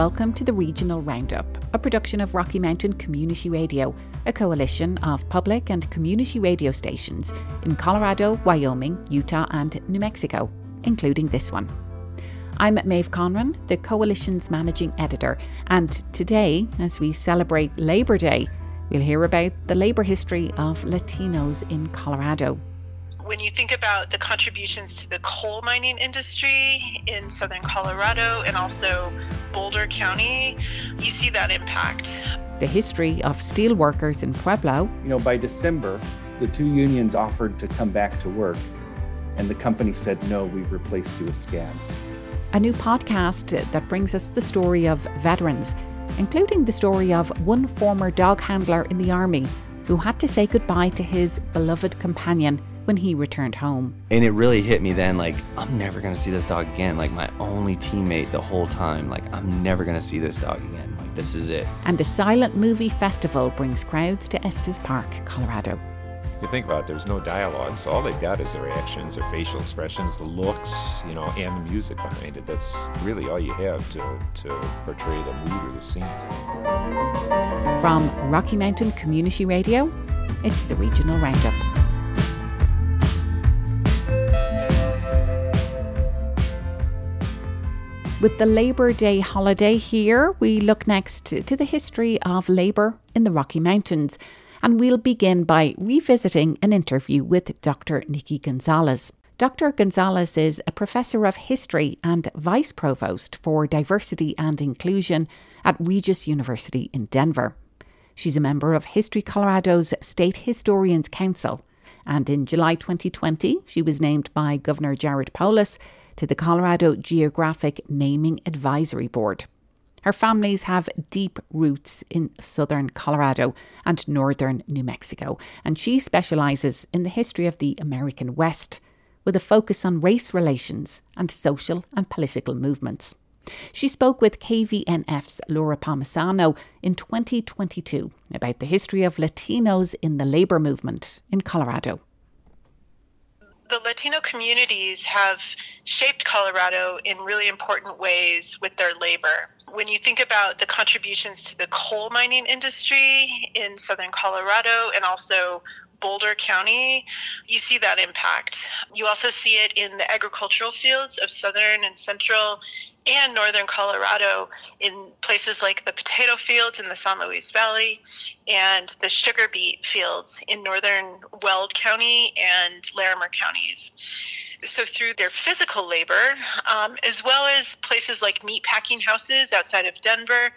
welcome to the Regional Roundup, a production of Rocky Mountain Community Radio, a coalition of public and community radio stations in Colorado, Wyoming, Utah, and New Mexico, including this one. I'm Maeve Conran, the coalition's managing editor, and today, as we celebrate Labor Day, we'll hear about the labour history of Latinos in Colorado when you think about the contributions to the coal mining industry in southern Colorado and also Boulder County, you see that impact. The history of steel workers in Pueblo. You know, by December, the two unions offered to come back to work, and the company said, no, we've replaced you with scabs. A new podcast that brings us the story of veterans, including the story of one former dog handler in the army who had to say goodbye to his beloved companion when he returned home. And it really hit me then like, I'm never going to see this dog again. Like, my only teammate the whole time. Like, I'm never going to see this dog again. Like, this is it. And a silent movie festival brings crowds to Estes Park, Colorado. You think about it, there's no dialogue, so all they've got is their reactions, their facial expressions, the looks, you know, and the music behind it. That's really all you have to, to portray the mood or the scene. From Rocky Mountain Community Radio, it's the Regional Roundup. With the Labour Day holiday here, we look next to the history of labour in the Rocky Mountains, and we'll begin by revisiting an interview with Dr. Nikki Gonzalez. Dr. Gonzalez is a professor of history and vice provost for diversity and inclusion at Regis University in Denver. She's a member of History Colorado's State Historians Council, and in July 2020, she was named by Governor Jared Polis to the Colorado Geographic Naming Advisory Board. Her families have deep roots in southern Colorado and northern New Mexico, and she specialises in the history of the American West, with a focus on race relations and social and political movements. She spoke with KVNF's Laura Palmisano in 2022 about the history of Latinos in the labour movement in Colorado the Latino communities have shaped Colorado in really important ways with their labor. When you think about the contributions to the coal mining industry in southern Colorado and also Boulder County, you see that impact. You also see it in the agricultural fields of southern and central and northern Colorado in places like the potato fields in the San Luis Valley and the sugar beet fields in northern Weld County and Larimer counties so through their physical labor, um, as well as places like meat packing houses outside of Denver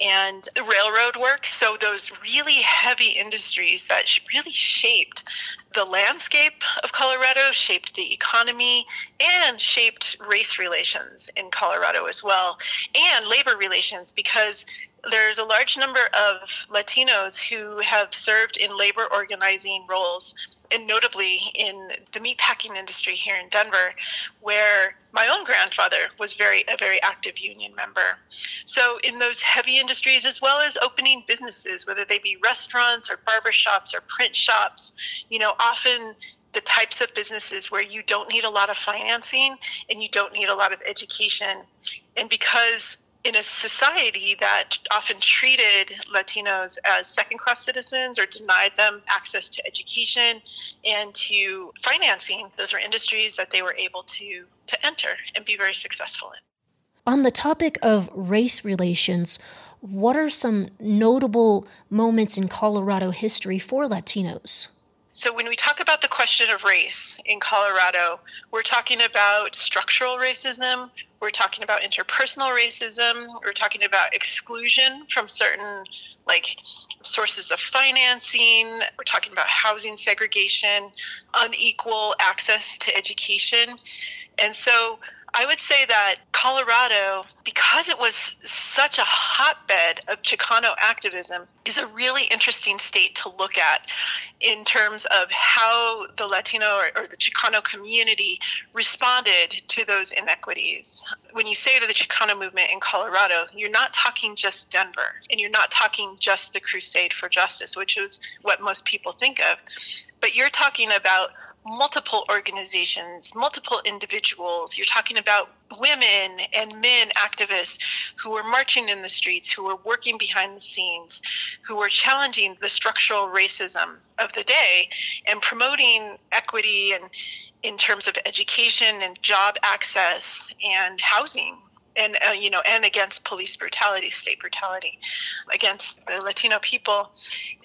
and railroad work. So those really heavy industries that really shaped the landscape of Colorado, shaped the economy, and shaped race relations in Colorado as well, and labor relations because there's a large number of Latinos who have served in labor organizing roles and notably in the meatpacking industry here in Denver, where my own grandfather was very a very active union member. So in those heavy industries, as well as opening businesses, whether they be restaurants or barber shops or print shops, you know, often the types of businesses where you don't need a lot of financing and you don't need a lot of education. And because in a society that often treated Latinos as second class citizens or denied them access to education and to financing, those were industries that they were able to, to enter and be very successful in. On the topic of race relations, what are some notable moments in Colorado history for Latinos? So, when we talk about the question of race in Colorado, we're talking about structural racism, we're talking about interpersonal racism, we're talking about exclusion from certain, like, sources of financing, we're talking about housing segregation, unequal access to education. And so, I would say that Colorado, because it was such a hotbed of Chicano activism, is a really interesting state to look at in terms of how the Latino or, or, the Chicano community responded to those inequities. When you say that the Chicano movement in Colorado, you're not talking just Denver and you're not talking just the Crusade for Justice, which is what most people think of, but you're talking about multiple organizations, multiple individuals. You're talking about women and men activists who were marching in the streets, who were working behind the scenes, who were challenging the structural racism of the day and promoting equity and in terms of education and job access and housing and uh, you know and against police brutality state brutality against the latino people.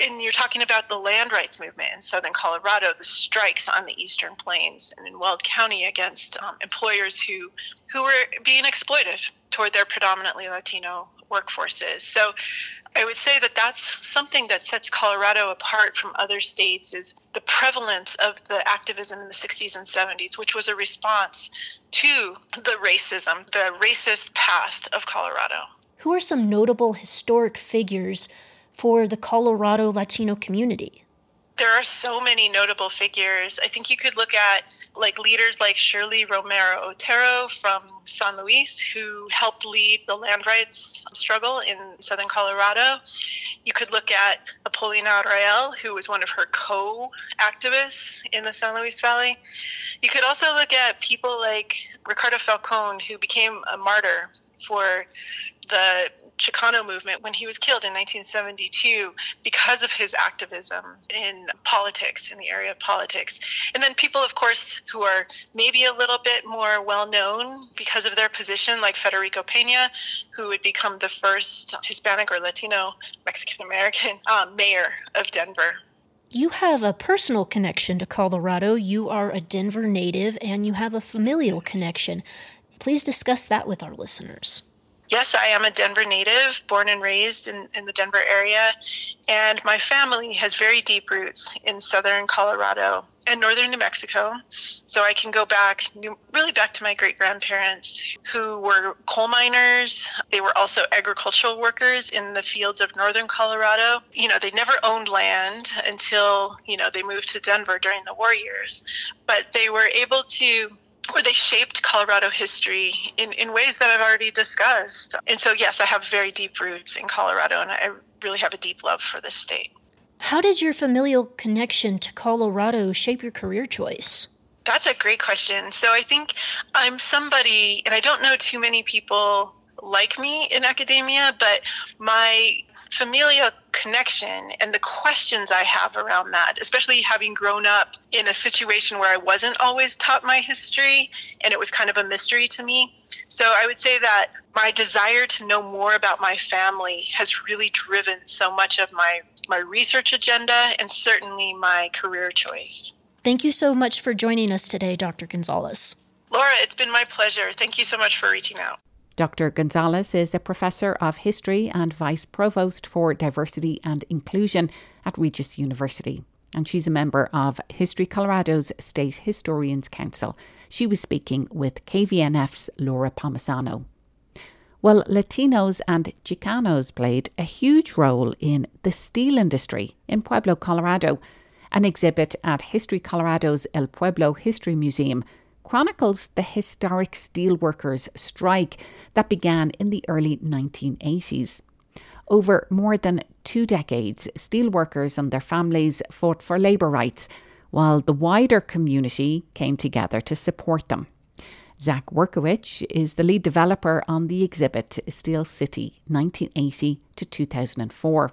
And you're talking about the land rights movement in southern colorado the strikes on the eastern plains and in weld county against um, employers who who were being exploitive toward their predominantly latino workforces so I would say that that's something that sets Colorado apart from other states is the prevalence of the activism in the 60s and 70s, which was a response to the racism, the racist past of Colorado. Who are some notable historic figures for the Colorado Latino community? there are so many notable figures. I think you could look at like leaders like Shirley Romero Otero from San Luis, who helped lead the land rights struggle in southern Colorado. You could look at Apolina Arrayel, who was one of her co activists in the San Luis Valley. You could also look at people like Ricardo Falcon, who became a martyr for the Chicano movement when he was killed in 1972 because of his activism in politics, in the area of politics. And then people, of course, who are maybe a little bit more well known because of their position, like Federico Pena, who would become the first Hispanic or Latino Mexican American uh, mayor of Denver. You have a personal connection to Colorado. You are a Denver native and you have a familial connection. Please discuss that with our listeners. Yes, I am a Denver native, born and raised in, in the Denver area, and my family has very deep roots in southern Colorado and northern New Mexico. So I can go back, really back to my great grandparents who were coal miners. They were also agricultural workers in the fields of northern Colorado. You know, they never owned land until, you know, they moved to Denver during the war years, but they were able to where they shaped Colorado history in, in ways that I've already discussed. And so, yes, I have very deep roots in Colorado, and I really have a deep love for this state. How did your familial connection to Colorado shape your career choice? That's a great question. So, I think I'm somebody, and I don't know too many people like me in academia, but my familial connection and the questions I have around that, especially having grown up in a situation where I wasn't always taught my history and it was kind of a mystery to me. So I would say that my desire to know more about my family has really driven so much of my, my research agenda and certainly my career choice. Thank you so much for joining us today, Dr. Gonzalez. Laura, it's been my pleasure. Thank you so much for reaching out. Dr. Gonzalez is a professor of history and vice provost for diversity and inclusion at Regis University. And she's a member of History Colorado's State Historians Council. She was speaking with KVNF's Laura Palmisano. Well, Latinos and Chicanos played a huge role in the steel industry in Pueblo, Colorado. An exhibit at History Colorado's El Pueblo History Museum chronicles the historic steelworkers' strike that began in the early 1980s. Over more than two decades, steelworkers and their families fought for labour rights, while the wider community came together to support them. Zach Werkowicz is the lead developer on the exhibit Steel City 1980 to 2004.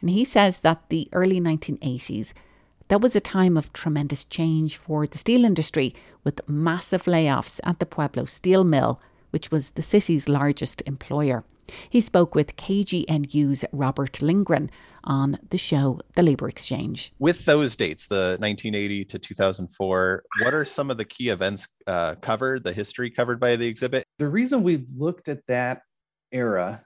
And he says that the early 1980s that was a time of tremendous change for the steel industry, with massive layoffs at the Pueblo Steel Mill, which was the city's largest employer. He spoke with KGNU's Robert Lindgren on the show The Labour Exchange. With those dates, the 1980 to 2004, what are some of the key events uh, covered, the history covered by the exhibit? The reason we looked at that era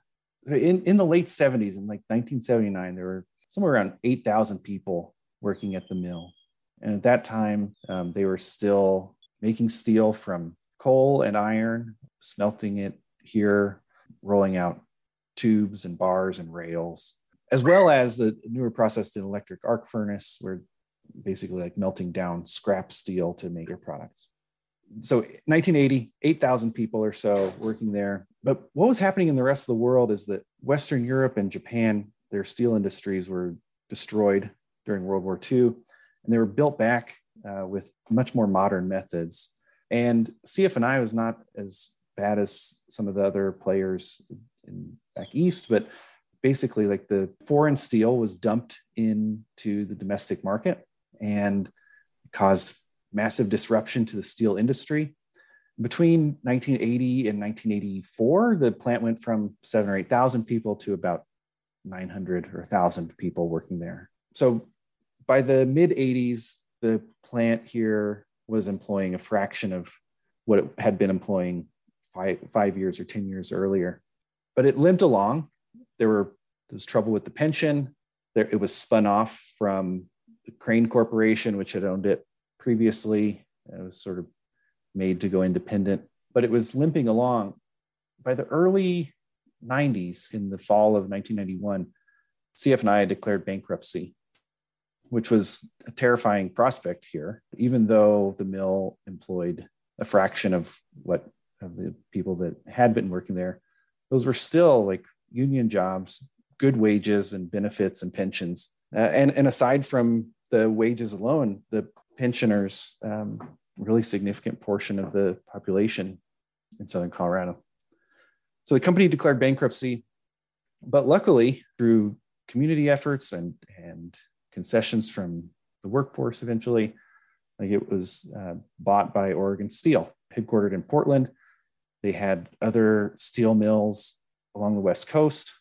in, in the late 70s, in like 1979, there were somewhere around 8,000 people working at the mill. And at that time, um, they were still making steel from coal and iron, smelting it here, rolling out tubes and bars and rails, as well as the newer process, the electric arc furnace, where basically like melting down scrap steel to make their products. So 1980, 8,000 people or so working there. But what was happening in the rest of the world is that Western Europe and Japan, their steel industries were destroyed during World War II, and they were built back uh, with much more modern methods. And CF&I was not as bad as some of the other players in back east, but basically like the foreign steel was dumped into the domestic market and caused massive disruption to the steel industry. Between 1980 and 1984, the plant went from seven or 8,000 people to about 900 or 1,000 people working there. So by the mid 80s, the plant here was employing a fraction of what it had been employing five, five years or 10 years earlier. But it limped along. There were there was trouble with the pension. There, it was spun off from the Crane Corporation, which had owned it previously. It was sort of made to go independent, but it was limping along. By the early 90s, in the fall of 1991, CF&I declared bankruptcy, which was a terrifying prospect here, even though the mill employed a fraction of what of the people that had been working there. Those were still like union jobs, good wages and benefits and pensions. Uh, and, and aside from the wages alone, the pensioners, um, really significant portion of the population in Southern Colorado. So the company declared bankruptcy, but luckily, through community efforts and, and concessions from the workforce eventually, like it was uh, bought by Oregon Steel, headquartered in Portland. They had other steel mills along the West Coast,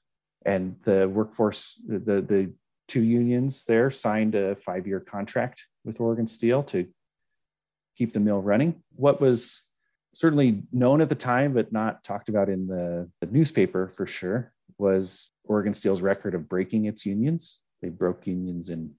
and the workforce, the, the two unions there signed a five year contract with Oregon Steel to keep the mill running. What was certainly known at the time, but not talked about in the, the newspaper for sure, was Oregon Steel's record of breaking its unions. They broke unions in,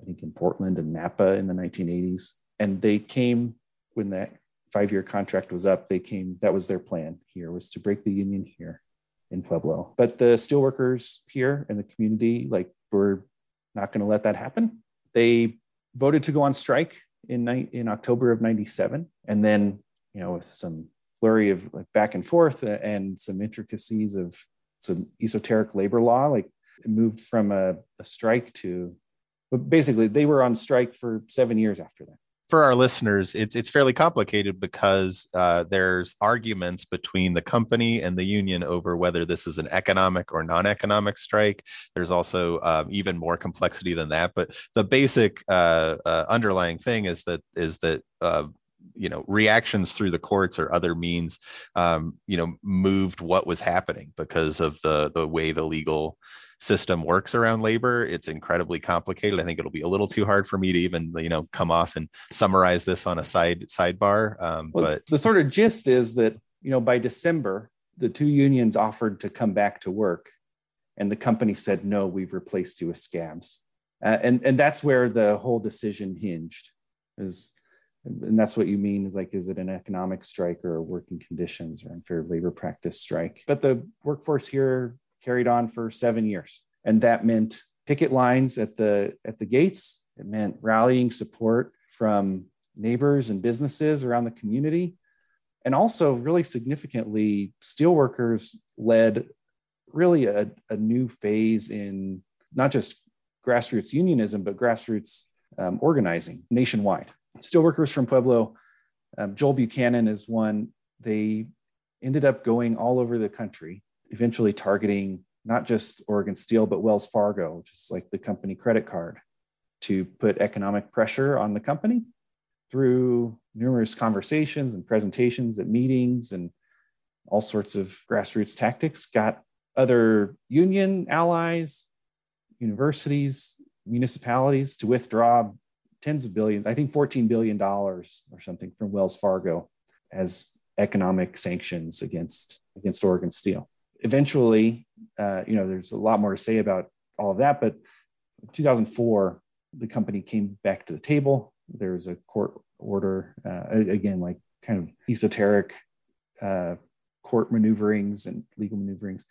I think, in Portland and Napa in the 1980s. And they came when that five year contract was up, they came, that was their plan here, was to break the union here in Pueblo. But the steelworkers here in the community, like, were not going to let that happen. They voted to go on strike in, in October of 97. And then you know, with some flurry of like back and forth uh, and some intricacies of some esoteric labor law, like moved from a, a strike to, but basically they were on strike for seven years after that for our listeners, it's it's fairly complicated because uh, there's arguments between the company and the union over whether this is an economic or non-economic strike. There's also uh, even more complexity than that, but the basic uh, uh underlying thing is that is that uh, you know reactions through the courts or other means um, you know moved what was happening because of the the way the legal system works around labor. It's incredibly complicated. I think it'll be a little too hard for me to even you know come off and summarize this on a side sidebar um, well, but the sort of gist is that you know by december the two unions offered to come back to work and the company said no we've replaced you with scabs uh, and and that's where the whole decision hinged is and that's what you mean is like is it an economic strike or a working conditions or unfair labor practice strike? But the workforce here carried on for seven years. And that meant picket lines at the at the gates. It meant rallying support from neighbors and businesses around the community. And also really significantly steelworkers led really a, a new phase in not just grassroots unionism but grassroots um, organizing nationwide steelworkers from Pueblo. Um, Joel Buchanan is one. They ended up going all over the country, eventually targeting not just Oregon Steel, but Wells Fargo, which is like the company credit card, to put economic pressure on the company through numerous conversations and presentations at meetings and all sorts of grassroots tactics. Got other union allies, universities, municipalities to withdraw tens of billions, I think $14 billion or something from Wells Fargo as economic sanctions against, against Oregon Steel. Eventually, uh, you know, there's a lot more to say about all of that, but 2004, the company came back to the table. There was a court order, uh, again, like kind of esoteric uh, court maneuverings and legal maneuverings.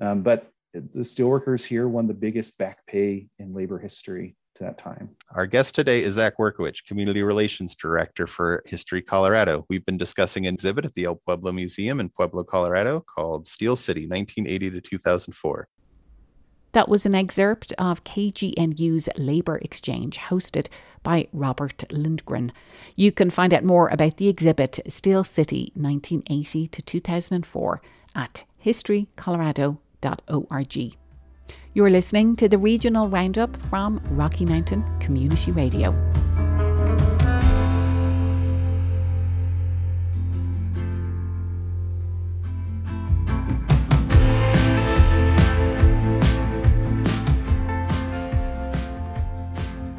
Um, but the steelworkers here won the biggest back pay in labor history to that time. Our guest today is Zach Werkowich, Community Relations Director for History Colorado. We've been discussing an exhibit at the El Pueblo Museum in Pueblo, Colorado called Steel City, 1980 to 2004. That was an excerpt of KGNU's Labour Exchange, hosted by Robert Lindgren. You can find out more about the exhibit Steel City 1980 to 2004 at historycolorado.org. You're listening to the regional roundup from Rocky Mountain Community Radio.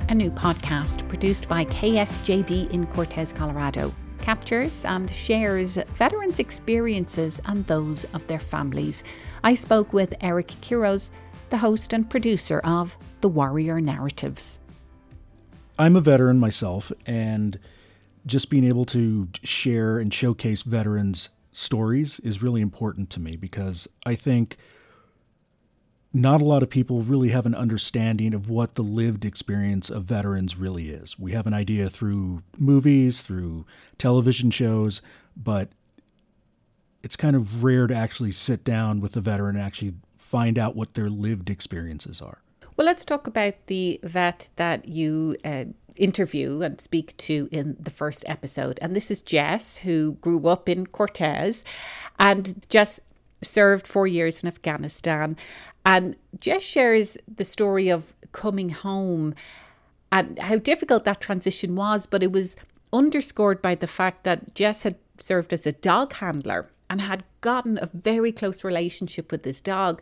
a new podcast produced by KSJD in Cortez, Colorado, captures and shares veterans' experiences and those of their families. I spoke with Eric Quiroz, the host and producer of The Warrior Narratives. I'm a veteran myself, and just being able to share and showcase veterans' stories is really important to me because I think not a lot of people really have an understanding of what the lived experience of veterans really is. We have an idea through movies, through television shows, but it's kind of rare to actually sit down with a veteran and actually find out what their lived experiences are. Well, let's talk about the vet that you uh, interview and speak to in the first episode. And this is Jess, who grew up in Cortez and just served four years in Afghanistan and Jess shares the story of coming home and how difficult that transition was, but it was underscored by the fact that Jess had served as a dog handler and had gotten a very close relationship with this dog.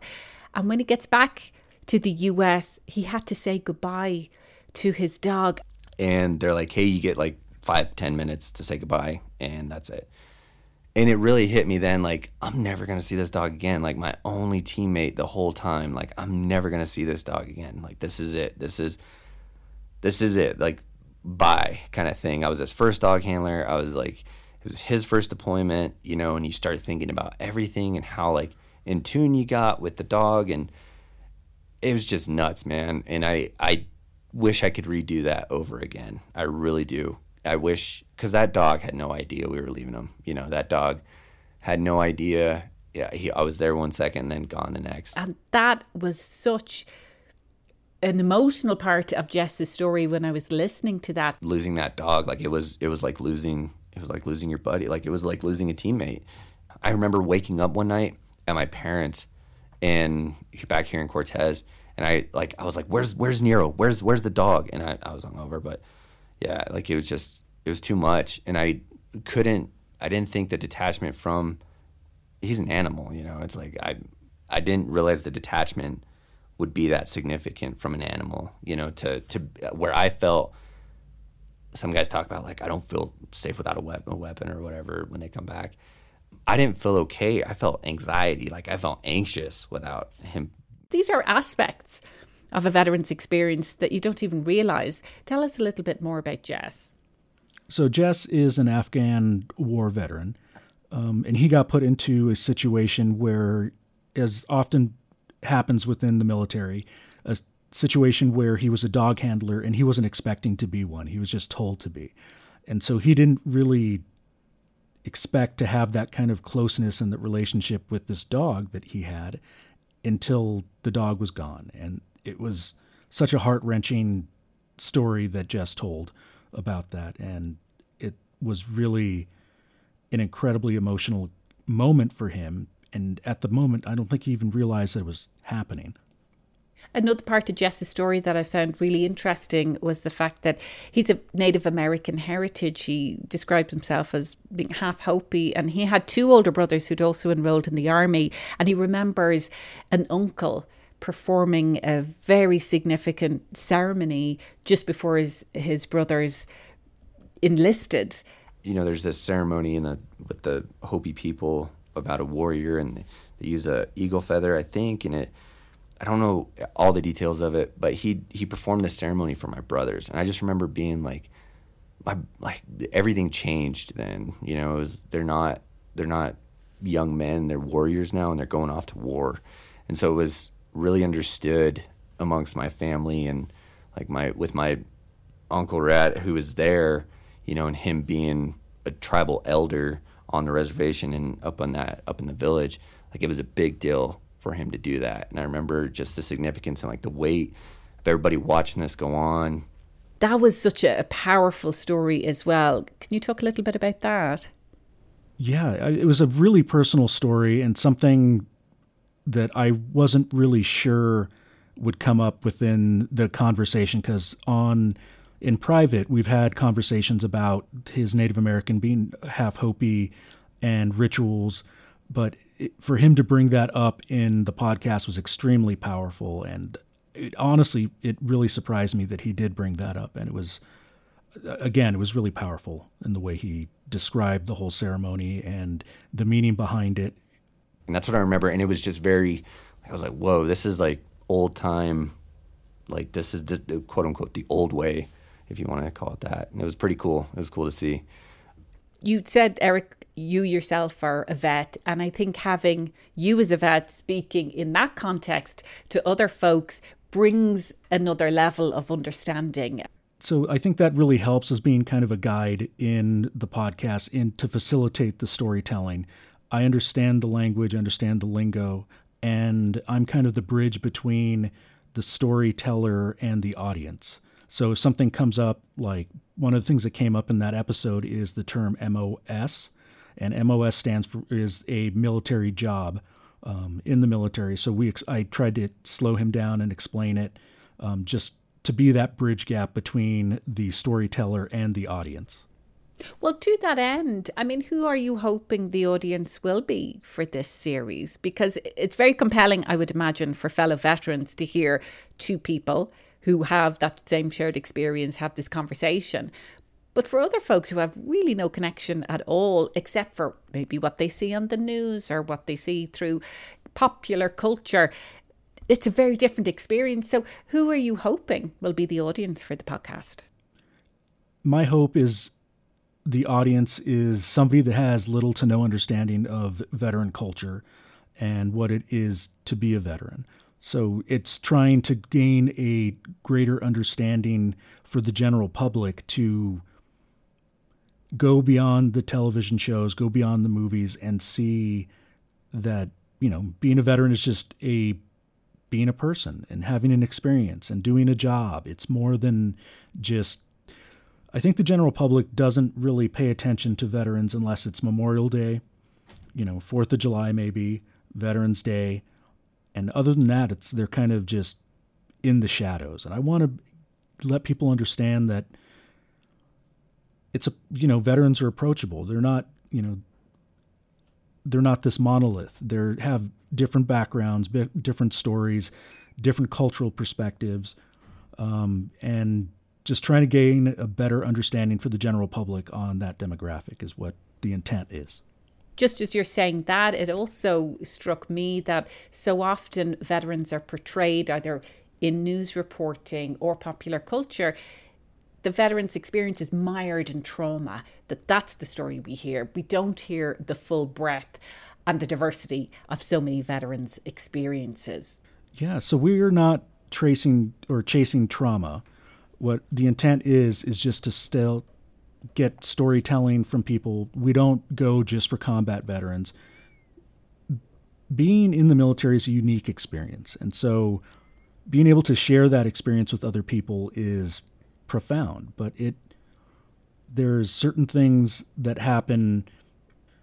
And when he gets back to the US, he had to say goodbye to his dog. And they're like, hey, you get like five, ten minutes to say goodbye, and that's it. And it really hit me then like i'm never to see this dog again. Like my only teammate the whole time like i'm never to see this dog again. Like this is it. This is this is it. Like bye kind of thing. I was his first dog handler. I was like was his first deployment you know and you start thinking about everything and how like in tune you got with the dog and it was just nuts man and i i wish i could redo that over again i really do I wish because that dog had no idea we were leaving him. You know, that dog had no idea. Yeah, he, I was there one second, and then gone the next. And that was such an emotional part of Jess's story when I was listening to that. Losing that dog, like it was, it was like losing, it was like losing your buddy. Like it was like losing a teammate. I remember waking up one night at my parents, and back here in Cortez, and I like I was like, "Where's Where's Nero? Where's Where's the dog?" And I, I was hungover, but yeah, like it was just it was too much, and I couldn't. I didn't think the detachment from he's an animal, you know. It's like I I didn't realize the detachment would be that significant from an animal, you know, to to where I felt some guys talk about like I don't feel safe without a weapon, a weapon or whatever when they come back. I didn't feel okay. I felt anxiety, like I felt anxious without him. These are aspects of a veteran's experience that you don't even realize. Tell us a little bit more about Jess. So, Jess is an Afghan war veteran, um, and he got put into a situation where, as often happens within the military, a situation where he was a dog handler and he wasn't expecting to be one. He was just told to be. And so he didn't really expect to have that kind of closeness and the relationship with this dog that he had until the dog was gone. And it was such a heart wrenching story that Jess told about that. And it was really an incredibly emotional moment for him. And at the moment, I don't think he even realized that it was happening. Another part of Jess's story that I found really interesting was the fact that he's a Native American heritage. He described himself as being half Hopi, and he had two older brothers who'd also enrolled in the army. And he remembers an uncle performing a very significant ceremony just before his, his brothers enlisted. You know, there's this ceremony in the with the Hopi people about a warrior, and they use a eagle feather, I think, and it. I don't know all the details of it, but he he performed the ceremony for my brothers, and I just remember being like, my like everything changed then. You know, was, they're not they're not young men, they're warriors now, and they're going off to war, and so it was really understood amongst my family and like my with my uncle Rat who was there, you know, and him being a tribal elder on the reservation and up on that up in the village, like it was a big deal for him to do that. And I remember just the significance and like the weight of everybody watching this go on. That was such a, a powerful story as well. Can you talk a little bit about that? Yeah, it was a really personal story and something that I wasn't really sure would come up within the conversation because on in private we've had conversations about his Native American being half Hopi and rituals, but it, for him to bring that up in the podcast was extremely powerful and it, honestly it really surprised me that he did bring that up and it was again it was really powerful in the way he described the whole ceremony and the meaning behind it and that's what I remember. And it was just very, I was like, whoa, this is like old time, like this is the, quote unquote the old way, if you want to call it that. And it was pretty cool. It was cool to see. You said, Eric, you yourself are a vet. And I think having you as a vet speaking in that context to other folks brings another level of understanding. So I think that really helps as being kind of a guide in the podcast in to facilitate the storytelling. I understand the language, understand the lingo, and I'm kind of the bridge between the storyteller and the audience. So if something comes up, like one of the things that came up in that episode is the term MOS, and MOS stands for is a military job um, in the military. So we I tried to slow him down and explain it, um, just to be that bridge gap between the storyteller and the audience. Well, to that end, I mean, who are you hoping the audience will be for this series? Because it's very compelling, I would imagine, for fellow veterans to hear two people who have that same shared experience have this conversation. But for other folks who have really no connection at all, except for maybe what they see on the news or what they see through popular culture, it's a very different experience. So, who are you hoping will be the audience for the podcast? My hope is the audience is somebody that has little to no understanding of veteran culture and what it is to be a veteran. So it's trying to gain a greater understanding for the general public to go beyond the television shows, go beyond the movies, and see that, you know, being a veteran is just a being a person and having an experience and doing a job. It's more than just I think the general public doesn't really pay attention to veterans unless it's Memorial Day, you know, Fourth of July maybe, Veterans Day, and other than that, it's they're kind of just in the shadows. And I want to let people understand that it's a you know veterans are approachable. They're not you know they're not this monolith. They have different backgrounds, different stories, different cultural perspectives, um, and just trying to gain a better understanding for the general public on that demographic is what the intent is. Just as you're saying that, it also struck me that so often veterans are portrayed either in news reporting or popular culture. The veterans' experience is mired in trauma, that that's the story we hear. We don't hear the full breadth and the diversity of so many veterans' experiences. Yeah, so we're not tracing or chasing trauma what the intent is is just to still get storytelling from people. We don't go just for combat veterans. Being in the military is a unique experience. And so being able to share that experience with other people is profound, but it there's certain things that happen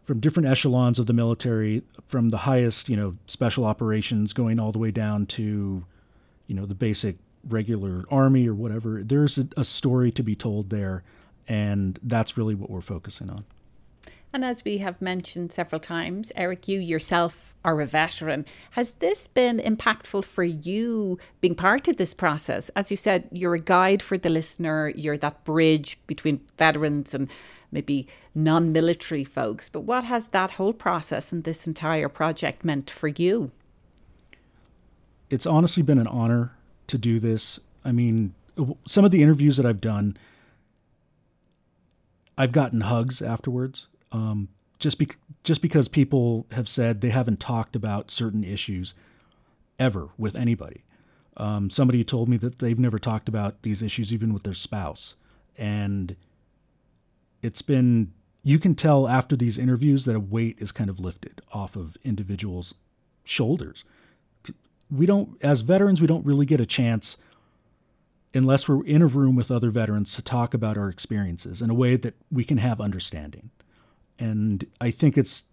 from different echelons of the military, from the highest, you know, special operations going all the way down to, you know, the basic regular army or whatever. There's a, a story to be told there, and that's really what we're focusing on. And as we have mentioned several times, Eric, you yourself are a veteran. Has this been impactful for you being part of this process? As you said, you're a guide for the listener, you're that bridge between veterans and maybe non military folks. But what has that whole process and this entire project meant for you? It's honestly been an honor to do this. I mean, some of the interviews that I've done, I've gotten hugs afterwards. Um, just be- just because people have said they haven't talked about certain issues ever with anybody. Um, somebody told me that they've never talked about these issues even with their spouse, and it's been you can tell after these interviews that a weight is kind of lifted off of individuals' shoulders we don't, as veterans, we don't really get a chance unless we're in a room with other veterans to talk about our experiences in a way that we can have understanding. And I think it's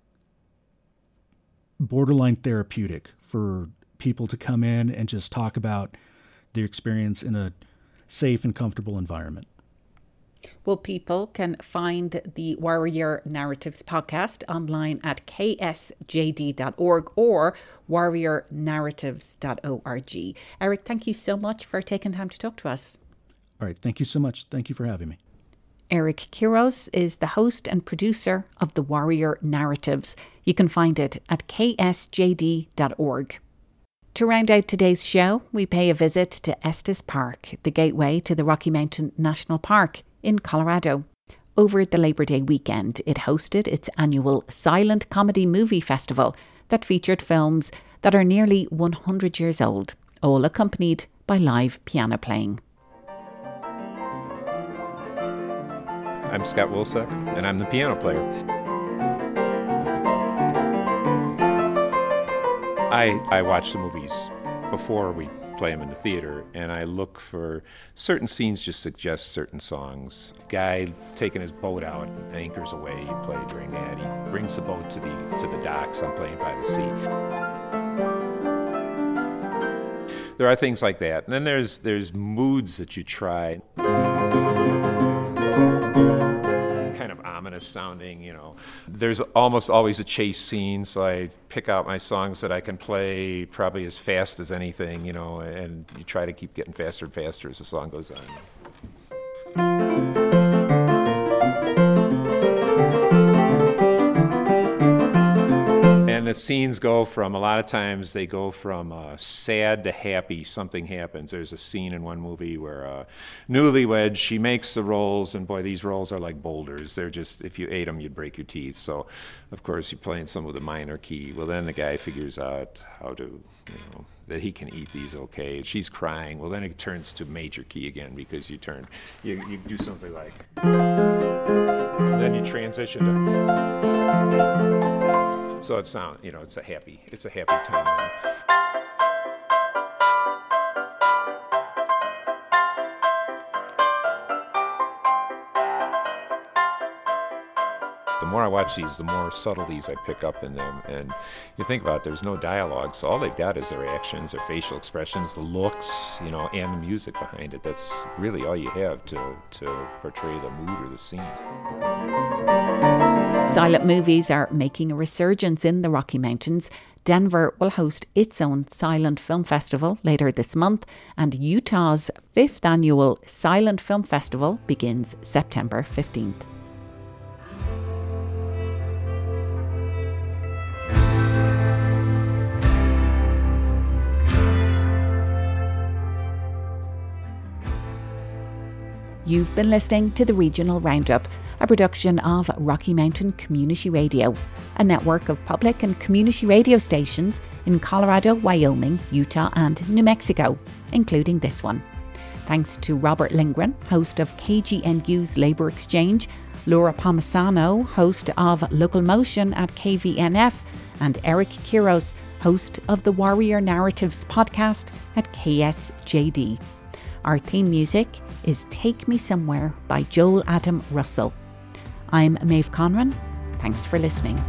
borderline therapeutic for people to come in and just talk about their experience in a safe and comfortable environment. Well, people can find the Warrior Narratives podcast online at ksjd.org or warriornarratives.org. Eric, thank you so much for taking time to talk to us. All right. Thank you so much. Thank you for having me. Eric Quiros is the host and producer of the Warrior Narratives. You can find it at ksjd.org. To round out today's show, we pay a visit to Estes Park, the gateway to the Rocky Mountain National Park in Colorado. Over the Labor Day weekend, it hosted its annual Silent Comedy Movie Festival that featured films that are nearly 100 years old, all accompanied by live piano playing. I'm Scott Wilczek, and I'm the piano player. I, I watch the movies before we play them in the theater, and I look for certain scenes just suggest certain songs. Guy taking his boat out, Anchors Aweigh. You play during that. He brings the boat to the to the docks. I'm playing by the sea. There are things like that, and then there's there's moods that you try ominous sounding, you know. There's almost always a chase scene, so I pick out my songs that I can play probably as fast as anything, you know, and you try to keep getting faster and faster as the song goes on. The scenes go from a lot of times they go from uh, sad to happy. Something happens. There's a scene in one movie where uh, newlywed she makes the rolls, and boy, these rolls are like boulders. They're just if you ate them, you'd break your teeth. So, of course, you're playing some with a minor key. Well, then the guy figures out how to, you know, that he can eat these okay. She's crying. Well, then it turns to major key again because you turn, you, you do something like, then you transition to. So it's you know, it's a happy, it's a happy time. The more I watch these, the more subtleties I pick up in them. And you think about it, there's no dialogue, so all they've got is their actions, their facial expressions, the looks, you know, and the music behind it. That's really all you have to, to portray the mood or the scene. Silent movies are making a resurgence in the Rocky Mountains. Denver will host its own silent film festival later this month, and Utah's fifth annual Silent Film Festival begins September 15th. You've been listening to the Regional Roundup production of Rocky Mountain Community Radio, a network of public and community radio stations in Colorado, Wyoming, Utah, and New Mexico, including this one. Thanks to Robert Lindgren, host of KGNU's Labour Exchange, Laura Palmisano, host of Local Motion at KVNF, and Eric Quiros, host of the Warrior Narratives podcast at KSJD. Our theme music is Take Me Somewhere by Joel Adam Russell. I'm Maeve Conran. Thanks for listening.